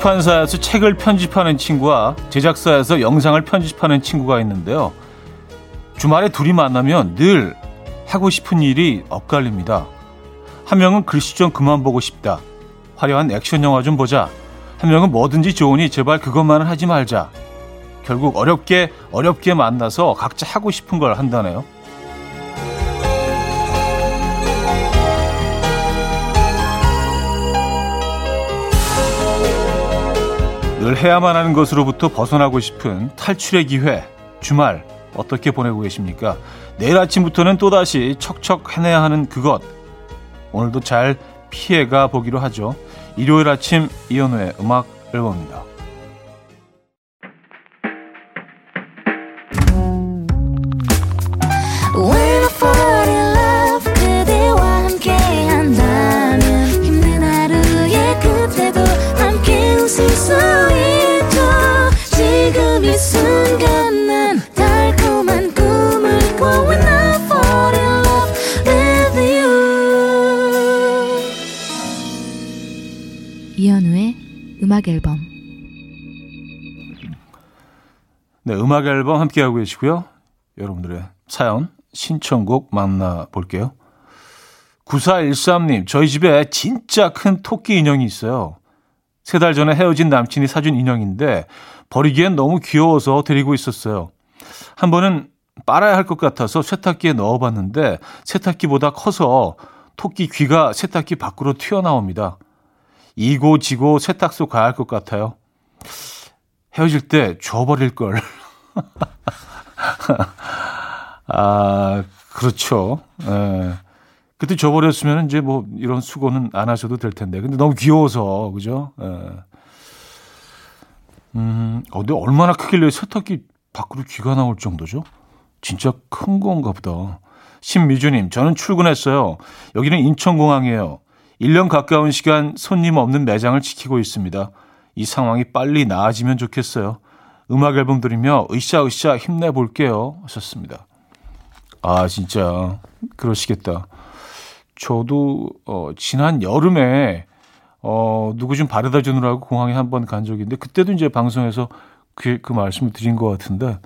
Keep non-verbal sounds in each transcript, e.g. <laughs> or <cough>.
출판사에서 책을 편집하는 친구와 제작사에서 영상을 편집하는 친구가 있는데요. 주말에 둘이 만나면 늘 하고 싶은 일이 엇갈립니다. 한 명은 글씨 좀 그만 보고 싶다. 화려한 액션 영화 좀 보자. 한 명은 뭐든지 좋으니 제발 그것만은 하지 말자. 결국 어렵게 어렵게 만나서 각자 하고 싶은 걸 한다네요. 늘 해야만 하는 것으로부터 벗어나고 싶은 탈출의 기회, 주말 어떻게 보내고 계십니까? 내일 아침부터는 또다시 척척 해내야 하는 그것. 오늘도 잘 피해가 보기로 하죠. 일요일 아침 이연우의 음악 앨범입니다. 음악 앨범 함께하고 계시고요. 여러분들의 사연, 신청곡 만나볼게요. 9413님, 저희 집에 진짜 큰 토끼 인형이 있어요. 세 달 전에 헤어진 남친이 사준 인형인데 버리기엔 너무 귀여워서 데리고 있었어요. 한 번은 빨아야 할 것 같아서 세탁기에 넣어봤는데 세탁기보다 커서 토끼 귀가 세탁기 밖으로 튀어나옵니다. 이고 지고 세탁소 가야 할 것 같아요. 헤어질 때 줘버릴 걸. <laughs> <laughs> 아, 그렇죠. 예. 그때 줘버렸으면 이제 뭐 이런 수고는 안 하셔도 될 텐데. 근데 너무 귀여워서, 그죠? 예. 음, 어, 근데 얼마나 크길래 세탁기 밖으로 귀가 나올 정도죠? 진짜 큰 건가 보다. 신미주님, 저는 출근했어요. 여기는 인천공항이에요. 1년 가까운 시간 손님 없는 매장을 지키고 있습니다. 이 상황이 빨리 나아지면 좋겠어요. 음악 앨범 들으며 으쌰으쌰 힘내볼게요. 하셨습니다. 아, 진짜. 그러시겠다. 저도, 어, 지난 여름에, 어, 누구 좀 바래다 주느라고 공항에 한 번 간 적이 있는데, 그때도 이제 방송에서 그, 그 말씀을 드린 것 같은데,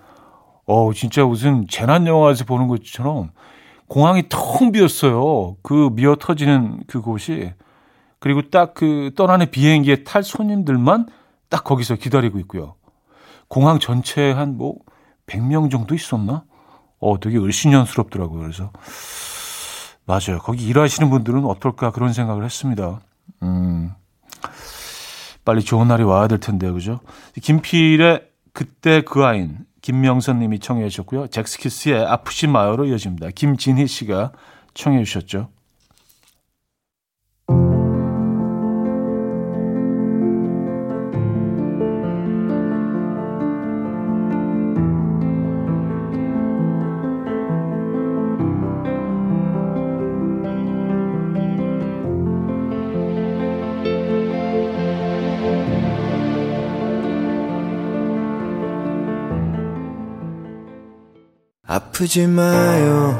어, 진짜 무슨 재난영화에서 보는 것처럼 공항이 텅 비었어요. 그 미어 터지는 그곳이. 그리고 딱 그 떠나는 비행기에 탈 손님들만 딱 거기서 기다리고 있고요. 공항 전체에 한 뭐 100명 정도 있었나? 어, 되게 을신연스럽더라고요. 그래서 맞아요. 거기 일하시는 분들은 어떨까 그런 생각을 했습니다. 음. 빨리 좋은 날이 와야 될 텐데요. 그죠? 김필의 그때 그 아인 김명선 님이 청해 주셨고요. 잭스키스의 아프지 마요로 이어집니다. 김진희 씨가 청해 주셨죠. 아프지 마요.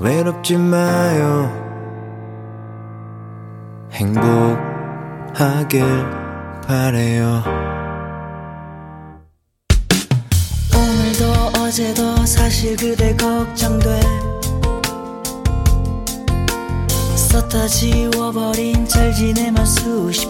외롭지 마요. 행복하길 바래요. 오늘도 어제도 사실 그대 걱정돼. 썼다 지워버린 잘 지내만 수십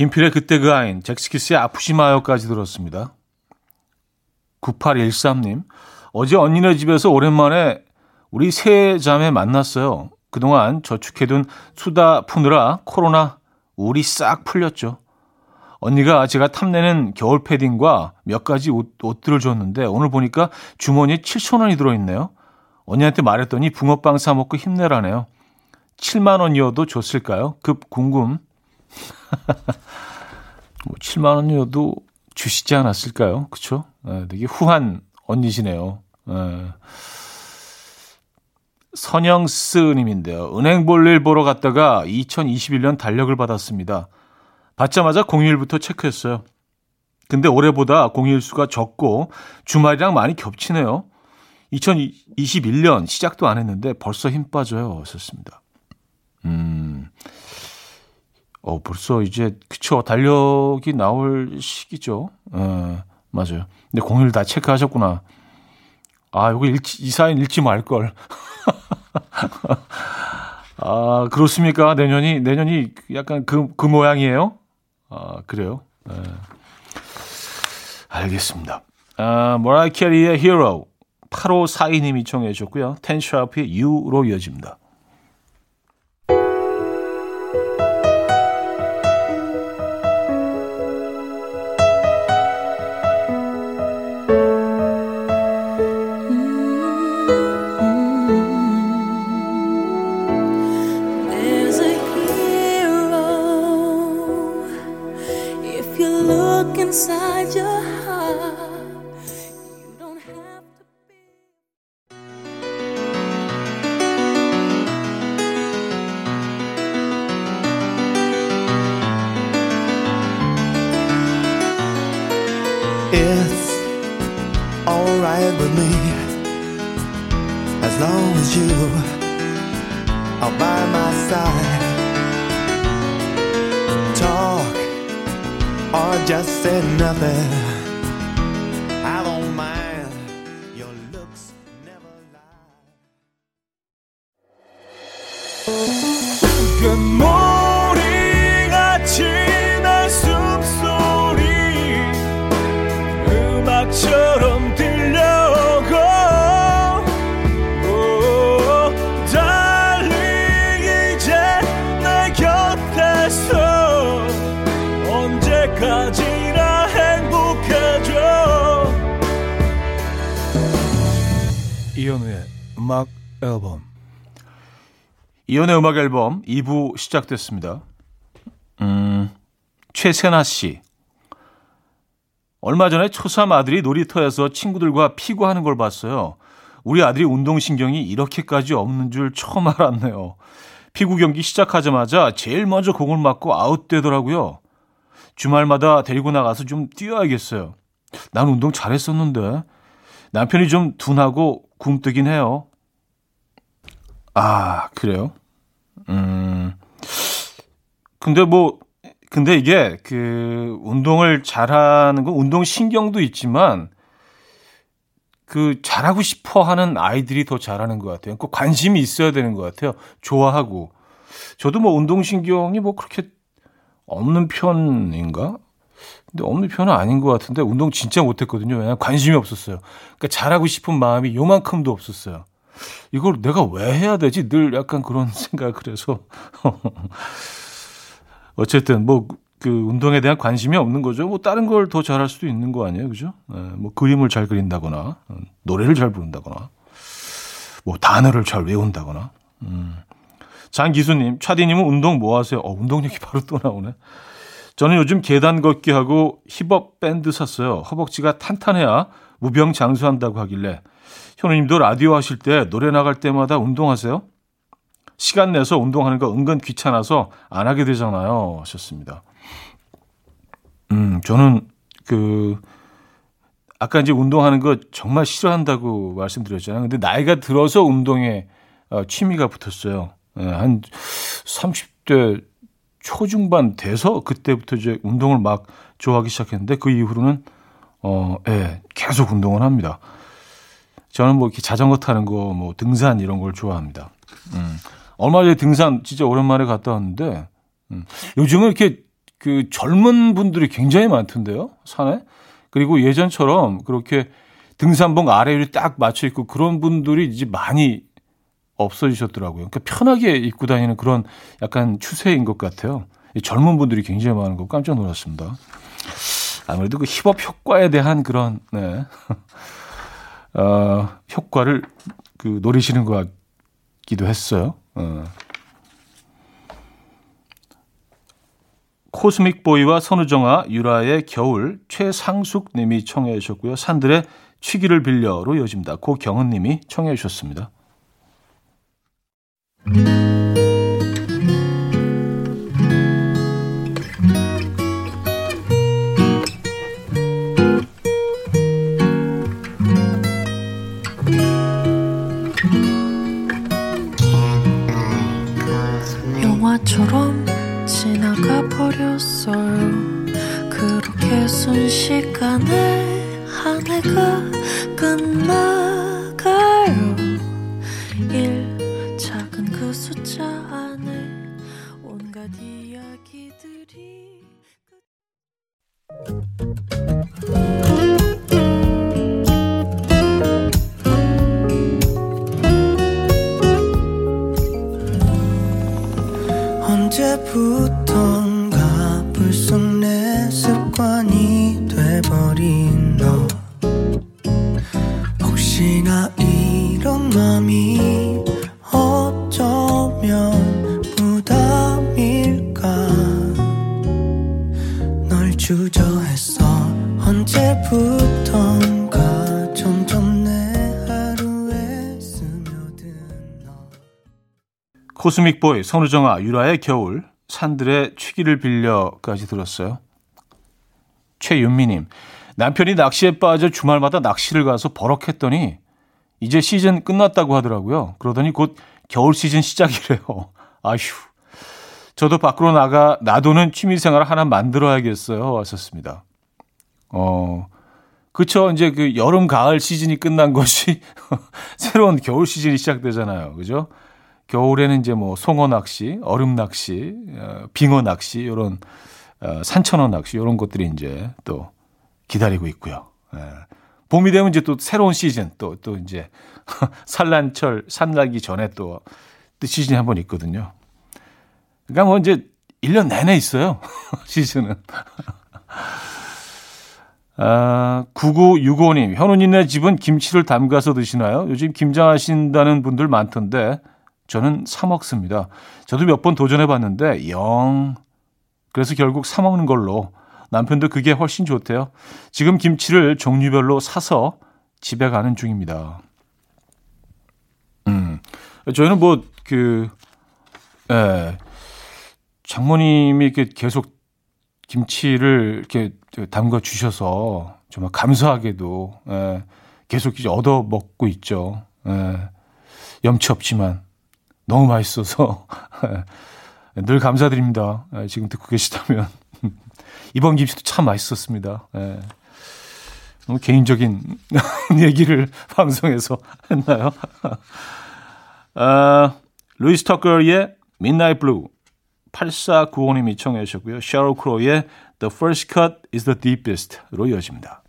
김필의 그때 그 아인, 잭스키스의 아프지 마요까지 들었습니다. 9813님, 어제 언니네 집에서 오랜만에 우리 세 자매 만났어요. 그동안 저축해둔 수다 푸느라 코로나 우리 싹 풀렸죠. 언니가 제가 탐내는 겨울 패딩과 몇 가지 옷, 옷들을 줬는데 오늘 보니까 주머니에 7천 원이 들어있네요. 언니한테 말했더니 붕어빵 사 먹고 힘내라네요. 7만 원이어도 줬을까요? 급 궁금. <laughs> 뭐 7만 원이어도 주시지 않았을까요? 그쵸? 네, 되게 후한 언니시네요. 네. 선영스님인데요. 은행 볼일 보러 갔다가 2021년 달력을 받았습니다. 받자마자 공휴일부터 체크했어요. 근데 올해보다 공휴일 수가 적고 주말이랑 많이 겹치네요. 2021년 시작도 안 했는데 벌써 힘 빠져요. 썼습니다. 음, 어, 벌써 이제, 그쵸. 달력이 나올 시기죠. 예, 맞아요. 근데 공휴일 다 체크하셨구나. 아, 요거 읽지, 이 사연 읽지 말걸. <laughs> 아, 그렇습니까? 내년이, 내년이 약간 그, 그 모양이에요? 아, 그래요? 네. 알겠습니다. 아, 모라이 캐리의 히어로. 8542님이 청해 주셨고요. 텐샤프의 유로 이어집니다. It's alright with me as long as you are by my side. Talk or just say nothing. 이연의 음악 앨범 2부 시작됐습니다. 음, 최세나 씨. 얼마 전에 초삼 아들이 놀이터에서 친구들과 피구하는 걸 봤어요. 우리 아들이 운동신경이 이렇게까지 없는 줄 처음 알았네요. 피구 경기 시작하자마자 제일 먼저 공을 맞고 아웃되더라고요. 주말마다 데리고 나가서 좀 뛰어야겠어요. 난 운동 잘했었는데. 남편이 좀 둔하고 굼뜨긴 해요. 아, 그래요? 음. 근데 뭐, 근데 이게 그 운동을 잘하는 건 운동 신경도 있지만 그 잘하고 싶어 하는 아이들이 더 잘하는 것 같아요. 그 관심이 있어야 되는 것 같아요. 좋아하고. 저도 뭐 운동 신경이 뭐 그렇게 없는 편인가? 근데 없는 편은 아닌 것 같은데 운동 진짜 못했거든요. 왜냐면 관심이 없었어요. 그러니까 잘하고 싶은 마음이 요만큼도 없었어요. 이걸 내가 왜 해야 되지? 늘 약간 그런 <laughs> 생각을 해서. 어쨌든 뭐 그 운동에 대한 관심이 없는 거죠. 뭐 다른 걸 더 잘할 수도 있는 거 아니에요, 그죠? 네, 뭐 그림을 잘 그린다거나 어, 노래를 잘 부른다거나 뭐 단어를 잘 외운다거나. 음. 장기수님, 차디님은 운동 뭐 하세요? 어, 운동력이 바로 또 나오네. 저는 요즘 계단 걷기 하고 힙업 밴드 샀어요. 허벅지가 탄탄해야 무병장수한다고 하길래 현우님도 라디오 하실 때 노래 나갈 때마다 운동하세요? 시간 내서 운동하는 거 은근 귀찮아서 안 하게 되잖아요. 하셨습니다. 음, 저는 그 아까 이제 운동하는 거 정말 싫어한다고 말씀드렸잖아요. 근데 나이가 들어서 운동에 어, 취미가 붙었어요. 예, 한 30대 초중반 돼서 그때부터 이제 운동을 막 좋아하기 시작했는데 그 이후로는 어, 예, 계속 운동을 합니다. 저는 뭐 이렇게 자전거 타는 거, 뭐 등산 이런 걸 좋아합니다. 음. 얼마 전에 등산 진짜 오랜만에 갔다 왔는데 음. 요즘은 이렇게 그 젊은 분들이 굉장히 많던데요, 산에. 그리고 예전처럼 그렇게 등산복 아래를 딱 맞춰 입고 그런 분들이 이제 많이 없어지셨더라고요. 그러니까 편하게 입고 다니는 그런 약간 추세인 것 같아요. 젊은 분들이 굉장히 많은 거 깜짝 놀랐습니다. 아무래도 그 힙업 효과에 대한 그런 네. 어, 효과를 그 노리시는 것 같기도 했어요. 어. 코스믹 보이와 선우정아, 유라의 겨울, 최상숙 님이 청해 주셨고요. 산들의 취기를 빌려로 이어집니다. 고경은 님이 청해 주셨습니다. 버렸어요. 그렇게 순식간에 한 해가 끝나. 코스믹 보이, 선우정아, 유라의 겨울, 산들의 취기를 빌려까지 들었어요. 최윤미님, 남편이 낚시에 빠져 주말마다 낚시를 가서 버럭했더니 이제 시즌 끝났다고 하더라고요. 그러더니 곧 겨울 시즌 시작이래요. <laughs> 아휴. 저도 밖으로 나가 나도는 취미 생활 하나 만들어야겠어요. 왔었습니다. 어, 그쵸. 이제 그 여름, 가을 시즌이 끝난 것이 <laughs> 새로운 겨울 시즌이 시작되잖아요. 그죠? 겨울에는 이제 뭐 송어 낚시, 얼음 낚시, 어, 빙어 낚시, 요런, 어, 산천어 낚시, 요런 것들이 이제 또 기다리고 있고요. 예. 봄이 되면 이제 또 새로운 시즌, 또, 또 이제 <laughs> 산란철, 산나기 전에 또, 또 시즌이 한 번 있거든요. 그러니까 뭐 이제 1년 내내 있어요. <laughs> 시즌은. 아, 9965님, 현우님네 집은 김치를 담가서 드시나요? 요즘 김장하신다는 분들 많던데, 저는 사 먹습니다. 저도 몇 번 도전해 봤는데, 영. 그래서 결국 사 먹는 걸로. 남편도 그게 훨씬 좋대요. 지금 김치를 종류별로 사서 집에 가는 중입니다. 음, 저희는 뭐, 그, 예, 장모님이 이렇게 계속 김치를 이렇게 담가 주셔서 정말 감사하게도 예, 계속 이제 얻어 먹고 있죠. 예, 염치 없지만 너무 맛있어서 예, <laughs> 늘 감사드립니다. 예, 지금 듣고 계시다면 <laughs> 이번 김치도 참 맛있었습니다. 예. 너무 개인적인 <laughs> 얘기를 방송에서 했나요? 아, 루이스 터커의 Midnight Blue 8495님이 청해 주셨고요. 샤로 크로의 The First Cut is the Deepest로 이어집니다.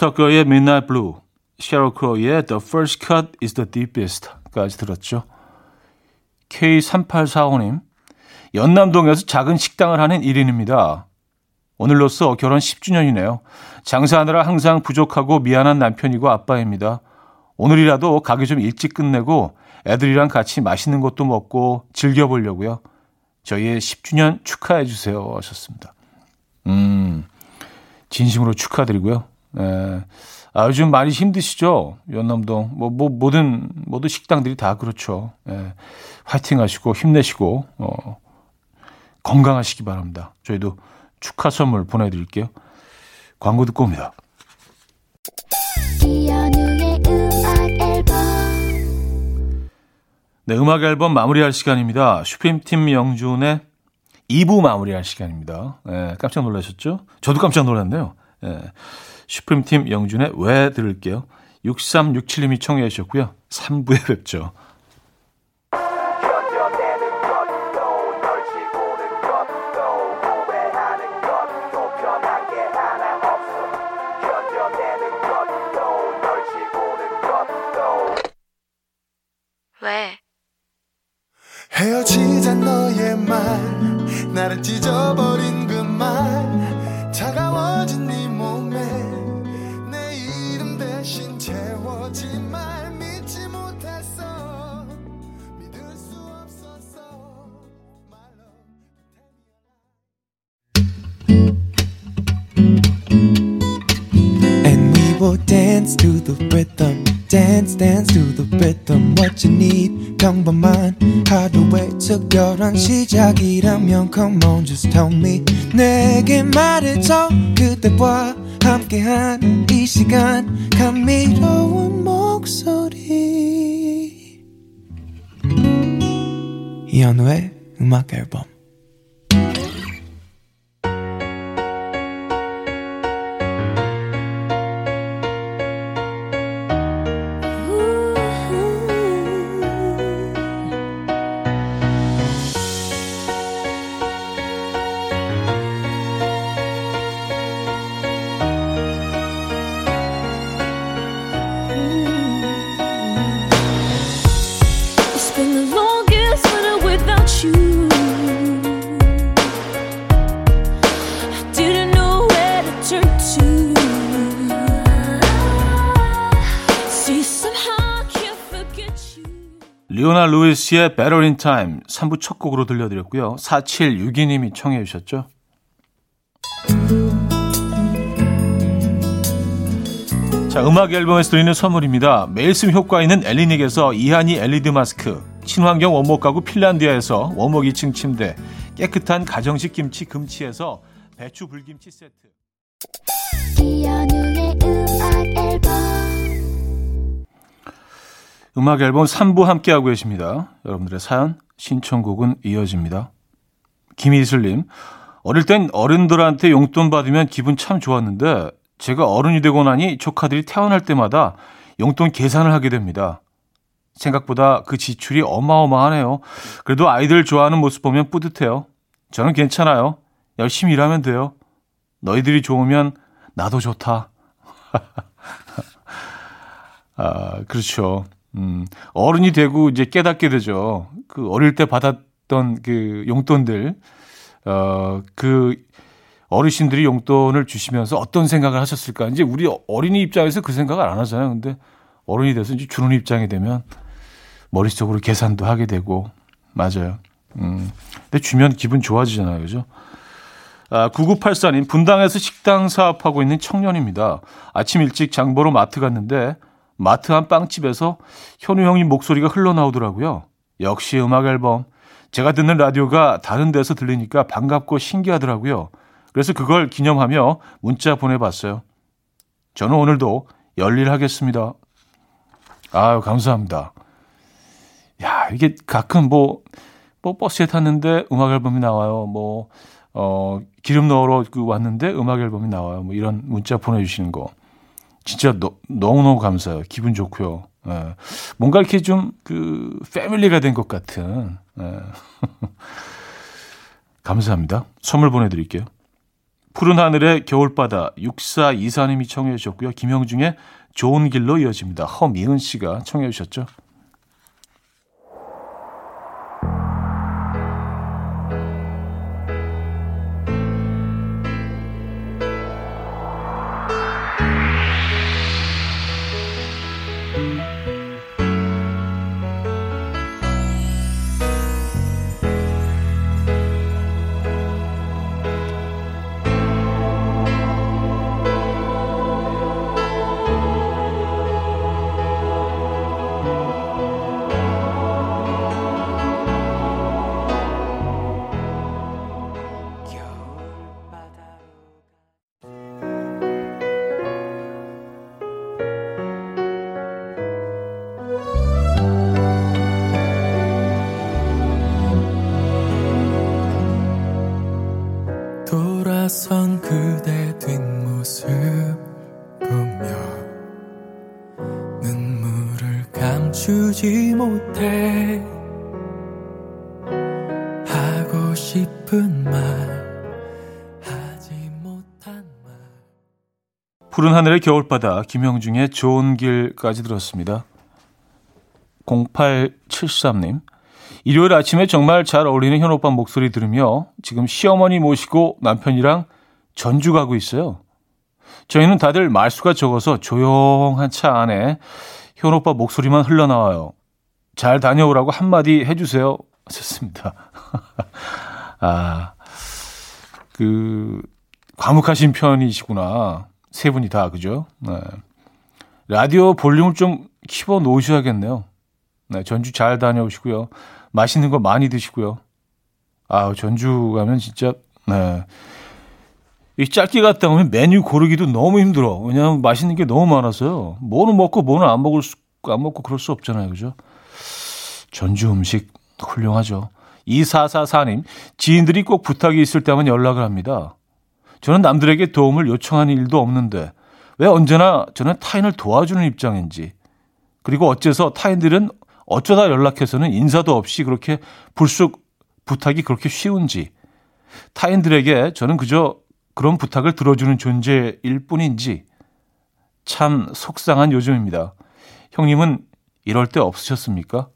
스 터커의 Midnight Blue, 샤로 크로의 The First Cut is the Deepest까지 들었죠. K3845님, 연남동에서 작은 식당을 하는 1인입니다. 오늘로써 결혼 10주년이네요. 장사하느라 항상 부족하고 미안한 남편이고 아빠입니다. 오늘이라도 가게 좀 일찍 끝내고 애들이랑 같이 맛있는 것도 먹고 즐겨보려고요. 저희의 10주년 축하해 주세요 하셨습니다. 음, 진심으로 축하드리고요. 예. 아, 요즘 많이 힘드시죠? 연남동. 뭐, 뭐, 모든, 모든 식당들이 다 그렇죠. 예. 화이팅 하시고, 힘내시고, 어, 건강하시기 바랍니다. 저희도 축하 선물 보내드릴게요. 광고 듣고 옵니다. 네, 음악 앨범 마무리할 시간입니다. 슈프림팀 영준의 2부 마무리할 시간입니다. 네, 깜짝 놀라셨죠? 저도 깜짝 놀랐네요. 네, 슈프림팀 영준의 왜 들을게요. 6367님이 청해 주셨고요. 3부에 뵙죠. 왜? 헤어지자 너의 말 나를 찢어버 특별한 시작이라면 come on just tell me. 내게 말해줘 그대와 함께한 이 시간. 감미로운 목소리. 이현우의 음악 앨범 루이스의 Better in Time 3부 첫 곡으로 들려드렸고요. 4762님이 청해 주셨죠. 자, 음악 앨범에서 드리는 선물입니다. 매일 쓰 효과 있는 엘리닉에서 이하니 LED 마스크, 친환경 원목 가구 핀란디아에서 원목 2층 침대, 깨끗한 가정식 김치 금치에서 배추 불김치 세트. 음악 앨범 3부 함께하고 계십니다. 여러분들의 사연, 신청곡은 이어집니다. 김희슬님, 어릴 땐 어른들한테 용돈 받으면 기분 참 좋았는데, 제가 어른이 되고 나니 조카들이 태어날 때마다 용돈 계산을 하게 됩니다. 생각보다 그 지출이 어마어마하네요. 그래도 아이들 좋아하는 모습 보면 뿌듯해요. 저는 괜찮아요. 열심히 일하면 돼요. 너희들이 좋으면 나도 좋다. <laughs> 아, 그렇죠. 음, 어른이 되고 이제 깨닫게 되죠. 그 어릴 때 받았던 그 용돈들, 어, 그 어르신들이 용돈을 주시면서 어떤 생각을 하셨을까? 이제 우리 어린이 입장에서 그 생각을 안 하잖아요. 근데 어른이 돼서 이제 주는 입장이 되면 머릿속으로 계산도 하게 되고, 맞아요. 음, 근데 주면 기분 좋아지잖아요. 그죠? 아, 9984님, 분당에서 식당 사업하고 있는 청년입니다. 아침 일찍 장보러 마트 갔는데, 마트 한 빵집에서 현우 형님 목소리가 흘러나오더라고요. 역시 음악 앨범. 제가 듣는 라디오가 다른 데서 들리니까 반갑고 신기하더라고요. 그래서 그걸 기념하며 문자 보내봤어요. 저는 오늘도 열일하겠습니다. 아유, 감사합니다. 야, 이게 가끔 뭐, 뭐 버스에 탔는데 음악 앨범이 나와요. 뭐, 어, 기름 넣으러 그 왔는데 음악 앨범이 나와요. 뭐 이런 문자 보내주시는 거. 진짜 너, 너무너무 감사해요. 기분 좋고요. 예. 뭔가 이렇게 좀 그 패밀리가 된 것 같은. 예. <laughs> 감사합니다. 선물 보내드릴게요. 푸른 하늘의 겨울바다 6424님이 청해 주셨고요. 김형중의 좋은 길로 이어집니다. 허미은 씨가 청해 주셨죠. 푸른 하늘의 겨울바다 김영중의 좋은 길까지 들었습니다. 0873님 일요일 아침에 정말 잘 어울리는 현 오빠 목소리 들으며 지금 시어머니 모시고 남편이랑 전주 가고 있어요. 저희는 다들 말수가 적어서 조용한 차 안에 현 오빠 목소리만 흘러나와요. 잘 다녀오라고 한마디 해주세요. 하셨습니다. <laughs> 아, 그, 과묵하신 편이시구나. 세 분이 다, 그죠? 네. 라디오 볼륨을 좀 키워 놓으셔야겠네요. 네, 전주 잘 다녀오시고요. 맛있는 거 많이 드시고요. 아, 전주 가면 진짜, 네. 이 짧게 갔다 오면 메뉴 고르기도 너무 힘들어. 왜냐하면 맛있는 게 너무 많아서요. 뭐는 먹고 뭐는 안 먹을 수, 안 먹고 그럴 수 없잖아요. 그죠? 전주 음식 훌륭하죠. 2444님, 지인들이 꼭 부탁이 있을 때만 연락을 합니다. 저는 남들에게 도움을 요청하는 일도 없는데 왜 언제나 저는 타인을 도와주는 입장인지 그리고 어째서 타인들은 어쩌다 연락해서는 인사도 없이 그렇게 불쑥 부탁이 그렇게 쉬운지 타인들에게 저는 그저 그런 부탁을 들어주는 존재일 뿐인지 참 속상한 요즘입니다. 형님은 이럴 때 없으셨습니까?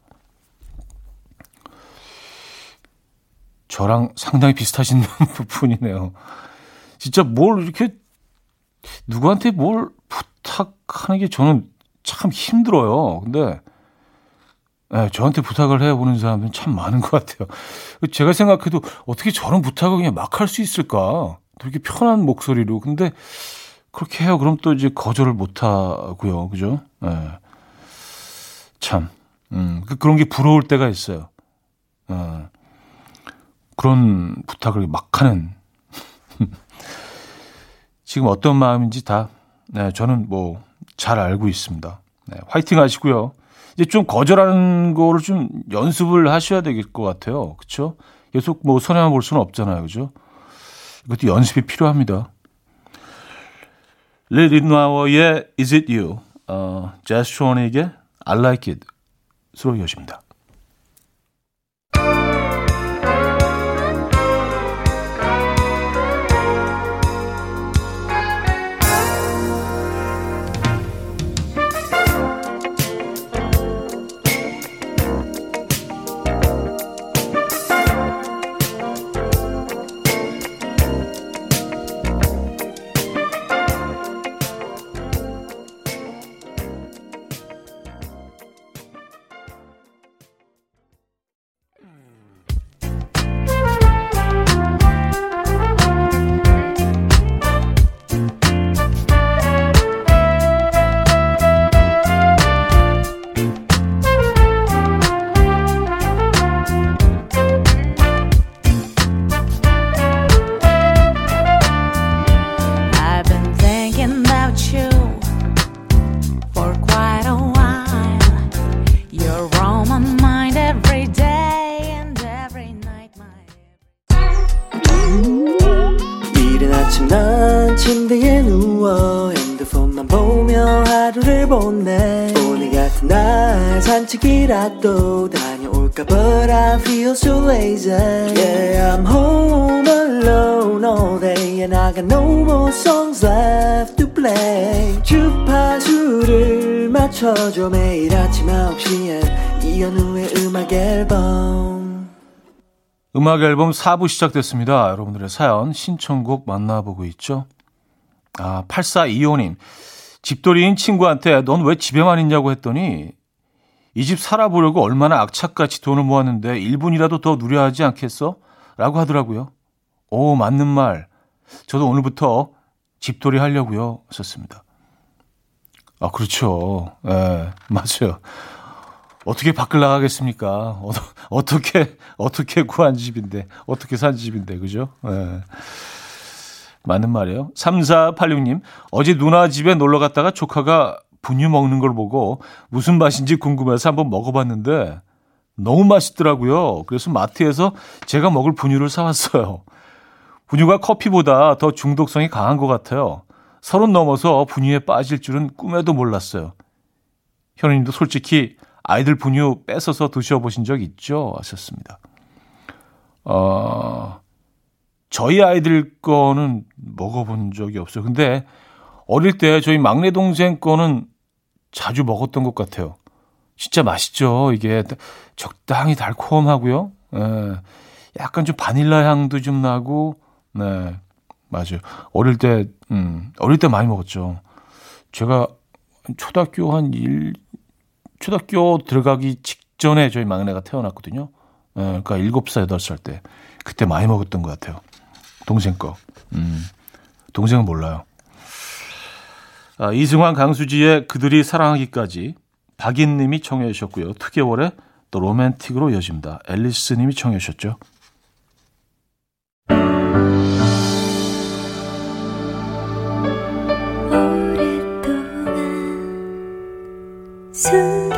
저랑 상당히 비슷하신 <laughs> 분이네요. 진짜 뭘 이렇게 누구한테 뭘 부탁하는 게 저는 참 힘들어요. 근데 네, 저한테 부탁을 해보는 사람들은 참 많은 것 같아요. 제가 생각해도 어떻게 저런 부탁을 그냥 막 할 수 있을까? 되게 편한 목소리로. 근데 그렇게 해요. 그럼 또 이제 거절을 못 하고요. 그죠? 네. 참. 음, 그, 그런 게 부러울 때가 있어요. 어, 그런 부탁을 막 하는. <laughs> 지금 어떤 마음인지 다, 네, 저는 뭐, 잘 알고 있습니다. 네, 화이팅 하시고요. 이제 좀 거절하는 거를 좀 연습을 하셔야 될 것 같아요. 그렇죠? 계속 뭐 손해만 볼 수는 없잖아요. 그죠? 이것도 연습이 필요합니다. 릴리나워의 Is It You, 어, 제스 트로닉의 I Like It 수로 이어집니다. 침대에 누워 핸드폰만 보며 하루를 보내 오늘 같은 날 산책이라도 다녀올까 But I feel so lazy Yeah I'm home alone all day And I got no more songs left to play 주파수를 맞춰줘 매일 아침 9시에 이현우의 음악 앨범 음악 앨범 4부 시작됐습니다. 여러분들의 사연, 신청곡 만나보고 있죠. 아, 8425님. 집돌이인 친구한테 넌 왜 집에만 있냐고 했더니 이 집 살아보려고 얼마나 악착같이 돈을 모았는데 1분이라도 더 누려야 하지 않겠어? 라고 하더라고요. 오, 맞는 말. 저도 오늘부터 집돌이 하려고요. 썼습니다. 아, 그렇죠. 예, 맞아요. 어떻게 밖을 나가겠습니까? 어, 어떻게, 어떻게 구한 집인데, 어떻게 산 집인데, 그죠? 예. 맞는 말이에요. 3486님, 어제 누나 집에 놀러 갔다가 조카가 분유 먹는 걸 보고 무슨 맛인지 궁금해서 한번 먹어봤는데 너무 맛있더라고요. 그래서 마트에서 제가 먹을 분유를 사왔어요. 분유가 커피보다 더 중독성이 강한 것 같아요. 서른 넘어서 분유에 빠질 줄은 꿈에도 몰랐어요. 현우님도 솔직히 아이들 분유 뺏어서 드셔보신 적 있죠? 하셨습니다. 어, 저희 아이들 거는 먹어본 적이 없어요. 근데 어릴 때 저희 막내 동생 거는 자주 먹었던 것 같아요. 진짜 맛있죠. 이게 적당히 달콤하고요. 예, 약간 좀 바닐라 향도 좀 나고, 네, 맞아요. 어릴 때, 음, 어릴 때 많이 먹었죠. 제가 초등학교 한 일, 초등학교 들어가기 직전에 저희 막내가 태어났거든요. 예, 그러니까 일곱 살 여덟 살 때. 그때 많이 먹었던 것 같아요. 동생 거. 음, 동생은 몰라요. 아, 이승환 강수지의 그들이 사랑하기까지 박인님이 청해 주셨고요. 2개월에 또 로맨틱으로 이어집니다. 앨리스님이 청해 주셨죠. 오랫동안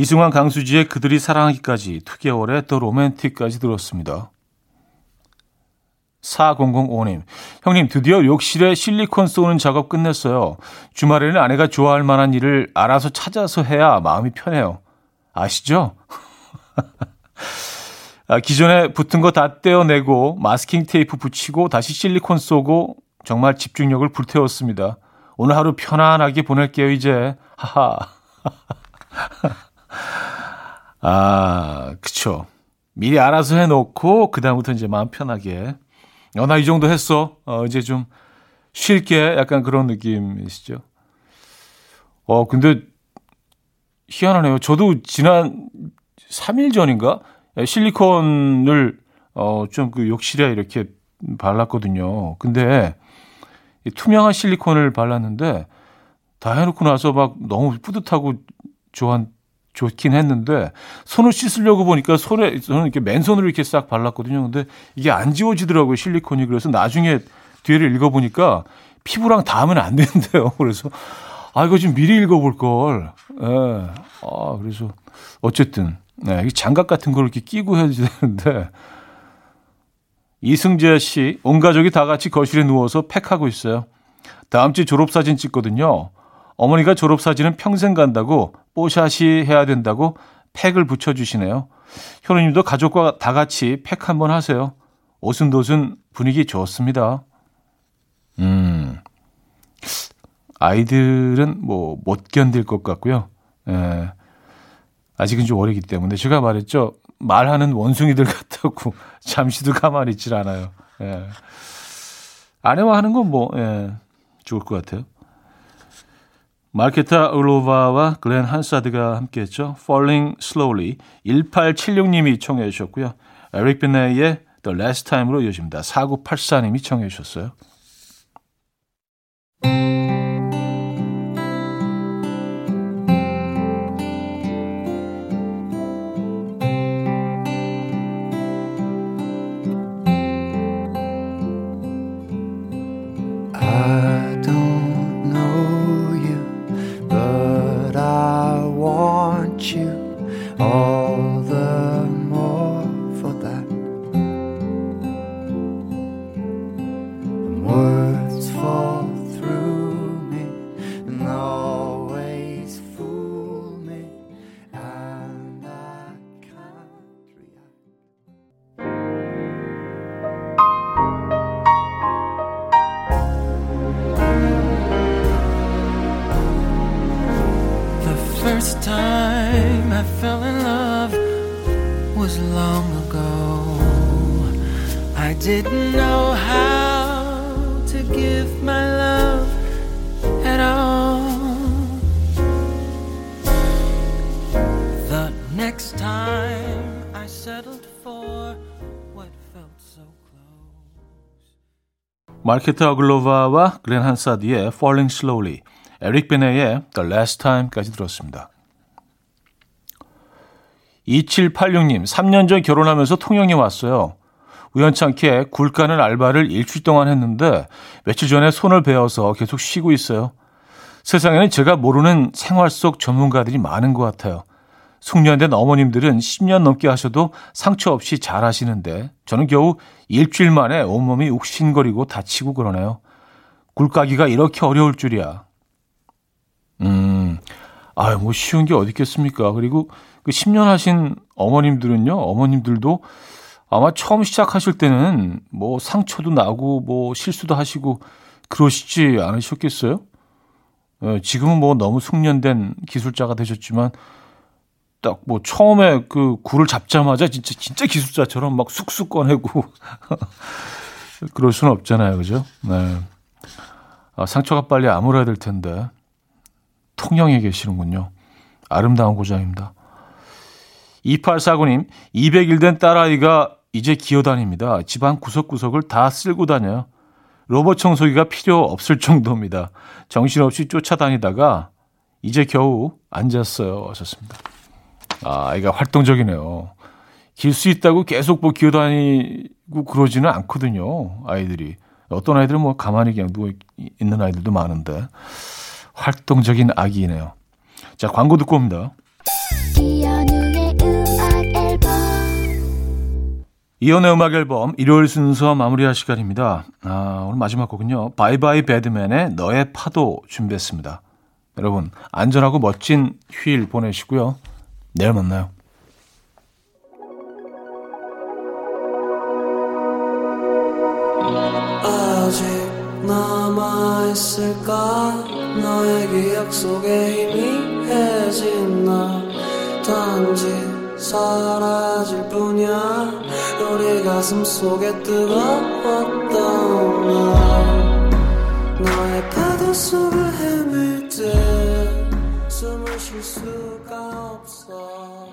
이승환 강수지의 그들이 사랑하기까지 2개월에 또 로맨틱까지 들었습니다. 4005님, 형님 드디어 욕실에 실리콘 쏘는 작업 끝냈어요. 주말에는 아내가 좋아할 만한 일을 알아서 찾아서 해야 마음이 편해요. 아시죠? <laughs> 아, 기존에 붙은 거 다 떼어내고 마스킹 테이프 붙이고 다시 실리콘 쏘고 정말 집중력을 불태웠습니다. 오늘 하루 편안하게 보낼게요, 이제. 하하. <laughs> 아, 그쵸. 미리 알아서 해놓고, 그다음부터 이제 마음 편하게. 어, 나 이 정도 했어. 어, 이제 좀 쉴게. 약간 그런 느낌이시죠. 어, 근데 희한하네요. 저도 지난 3일 전인가? 실리콘을, 어, 좀 그 욕실에 이렇게 발랐거든요. 근데 이 투명한 실리콘을 발랐는데 다 해놓고 나서 막 너무 뿌듯하고 좋아, 좋긴 했는데 손을 씻으려고 보니까 손에 저는 이렇게 맨손으로 이렇게 싹 발랐거든요. 근데 이게 안 지워지더라고요 실리콘이 그래서 나중에 뒤를 읽어보니까 피부랑 닿으면 안 된대요. <laughs> 그래서 아 이거 좀 미리 읽어볼 걸. 예. 아 그래서 어쨌든 네, 이 장갑 같은 걸 이렇게 끼고 해야 되는데 이승재 씨 온 가족이 다 같이 거실에 누워서 팩하고 있어요. 다음 주 졸업 사진 찍거든요. 어머니가 졸업 사진은 평생 간다고 뽀샷이 해야 된다고 팩을 붙여주시네요. 현우님도 가족과 다 같이 팩 한번 하세요. 오순도순 분위기 좋습니다. 음, 아이들은 뭐 못 견딜 것 같고요. 예, 아직은 좀 어리기 때문에 제가 말했죠. 말하는 원숭이들 같다고 <laughs> 잠시도 가만히 있질 않아요. 예. 아내와 하는 건 뭐, 예, 좋을 것 같아요. 마르케타 울로바와 글렌 한사드가 함께했죠. Falling Slowly 1876님이 청해 주셨고요. 에릭 비네의 The Last Time으로 이어집니다. 4984님이 청해 주셨어요. I fell in love was long ago. I didn't know how to give my love at all. The next time I settled for what felt so close. 마르케트 아글로바와 글렌 한사디의 Falling Slowly, 에릭 베네의 The Last Time까지 들었습니다. 2786님, 3년 전 결혼하면서 통영에 왔어요. 우연찮게 굴 까는 알바를 일주일 동안 했는데 며칠 전에 손을 베어서 계속 쉬고 있어요. 세상에는 제가 모르는 생활 속 전문가들이 많은 것 같아요. 숙련된 어머님들은 10년 넘게 하셔도 상처 없이 잘 하시는데 저는 겨우 일주일 만에 온몸이 욱신거리고 다치고 그러네요. 굴까기가 이렇게 어려울 줄이야. 음, 아유, 뭐 쉬운 게 어디 있겠습니까? 그리고 그 10년 하신 어머님들은요, 어머님들도 아마 처음 시작하실 때는 뭐 상처도 나고 뭐 실수도 하시고 그러시지 않으셨겠어요? 어, 지금은 뭐 너무 숙련된 기술자가 되셨지만 딱 뭐 처음에 그 굴을 잡자마자 진짜 진짜 기술자처럼 막 쑥쑥 꺼내고 <laughs> 그럴 수는 없잖아요, 그죠? 네. 아, 상처가 빨리 아물어야 될 텐데 통영에 계시는군요. 아름다운 고장입니다. 2849님, 200일 된 딸아이가 이제 기어다닙니다. 집안 구석구석을 다 쓸고 다녀요. 로봇 청소기가 필요 없을 정도입니다. 정신없이 쫓아다니다가 이제 겨우 앉았어요. 하셨습니다. 아, 아이가 활동적이네요. 길 수 있다고 계속 뭐 기어다니고 그러지는 않거든요. 아이들이. 어떤 아이들은 뭐 가만히 그냥 누워 있는 아이들도 많은데 활동적인 아기이네요. 자, 광고 듣고 옵니다. 이연의 음악 앨범 일요일 순서 마무리할 시간입니다. 아, 오늘 마지막 곡은요. 바이바이 배드맨의 너의 파도 준비했습니다. 여러분, 안전하고 멋진 휴일 보내시고요. 내일 만나요. 남아있을까 너의 기억 속에 희미해진 나 사라질 뿐이야. 우리 가슴 속에 뜨거웠던 날. 너의 파도 속을 헤맬 때 숨을 쉴 수가 없어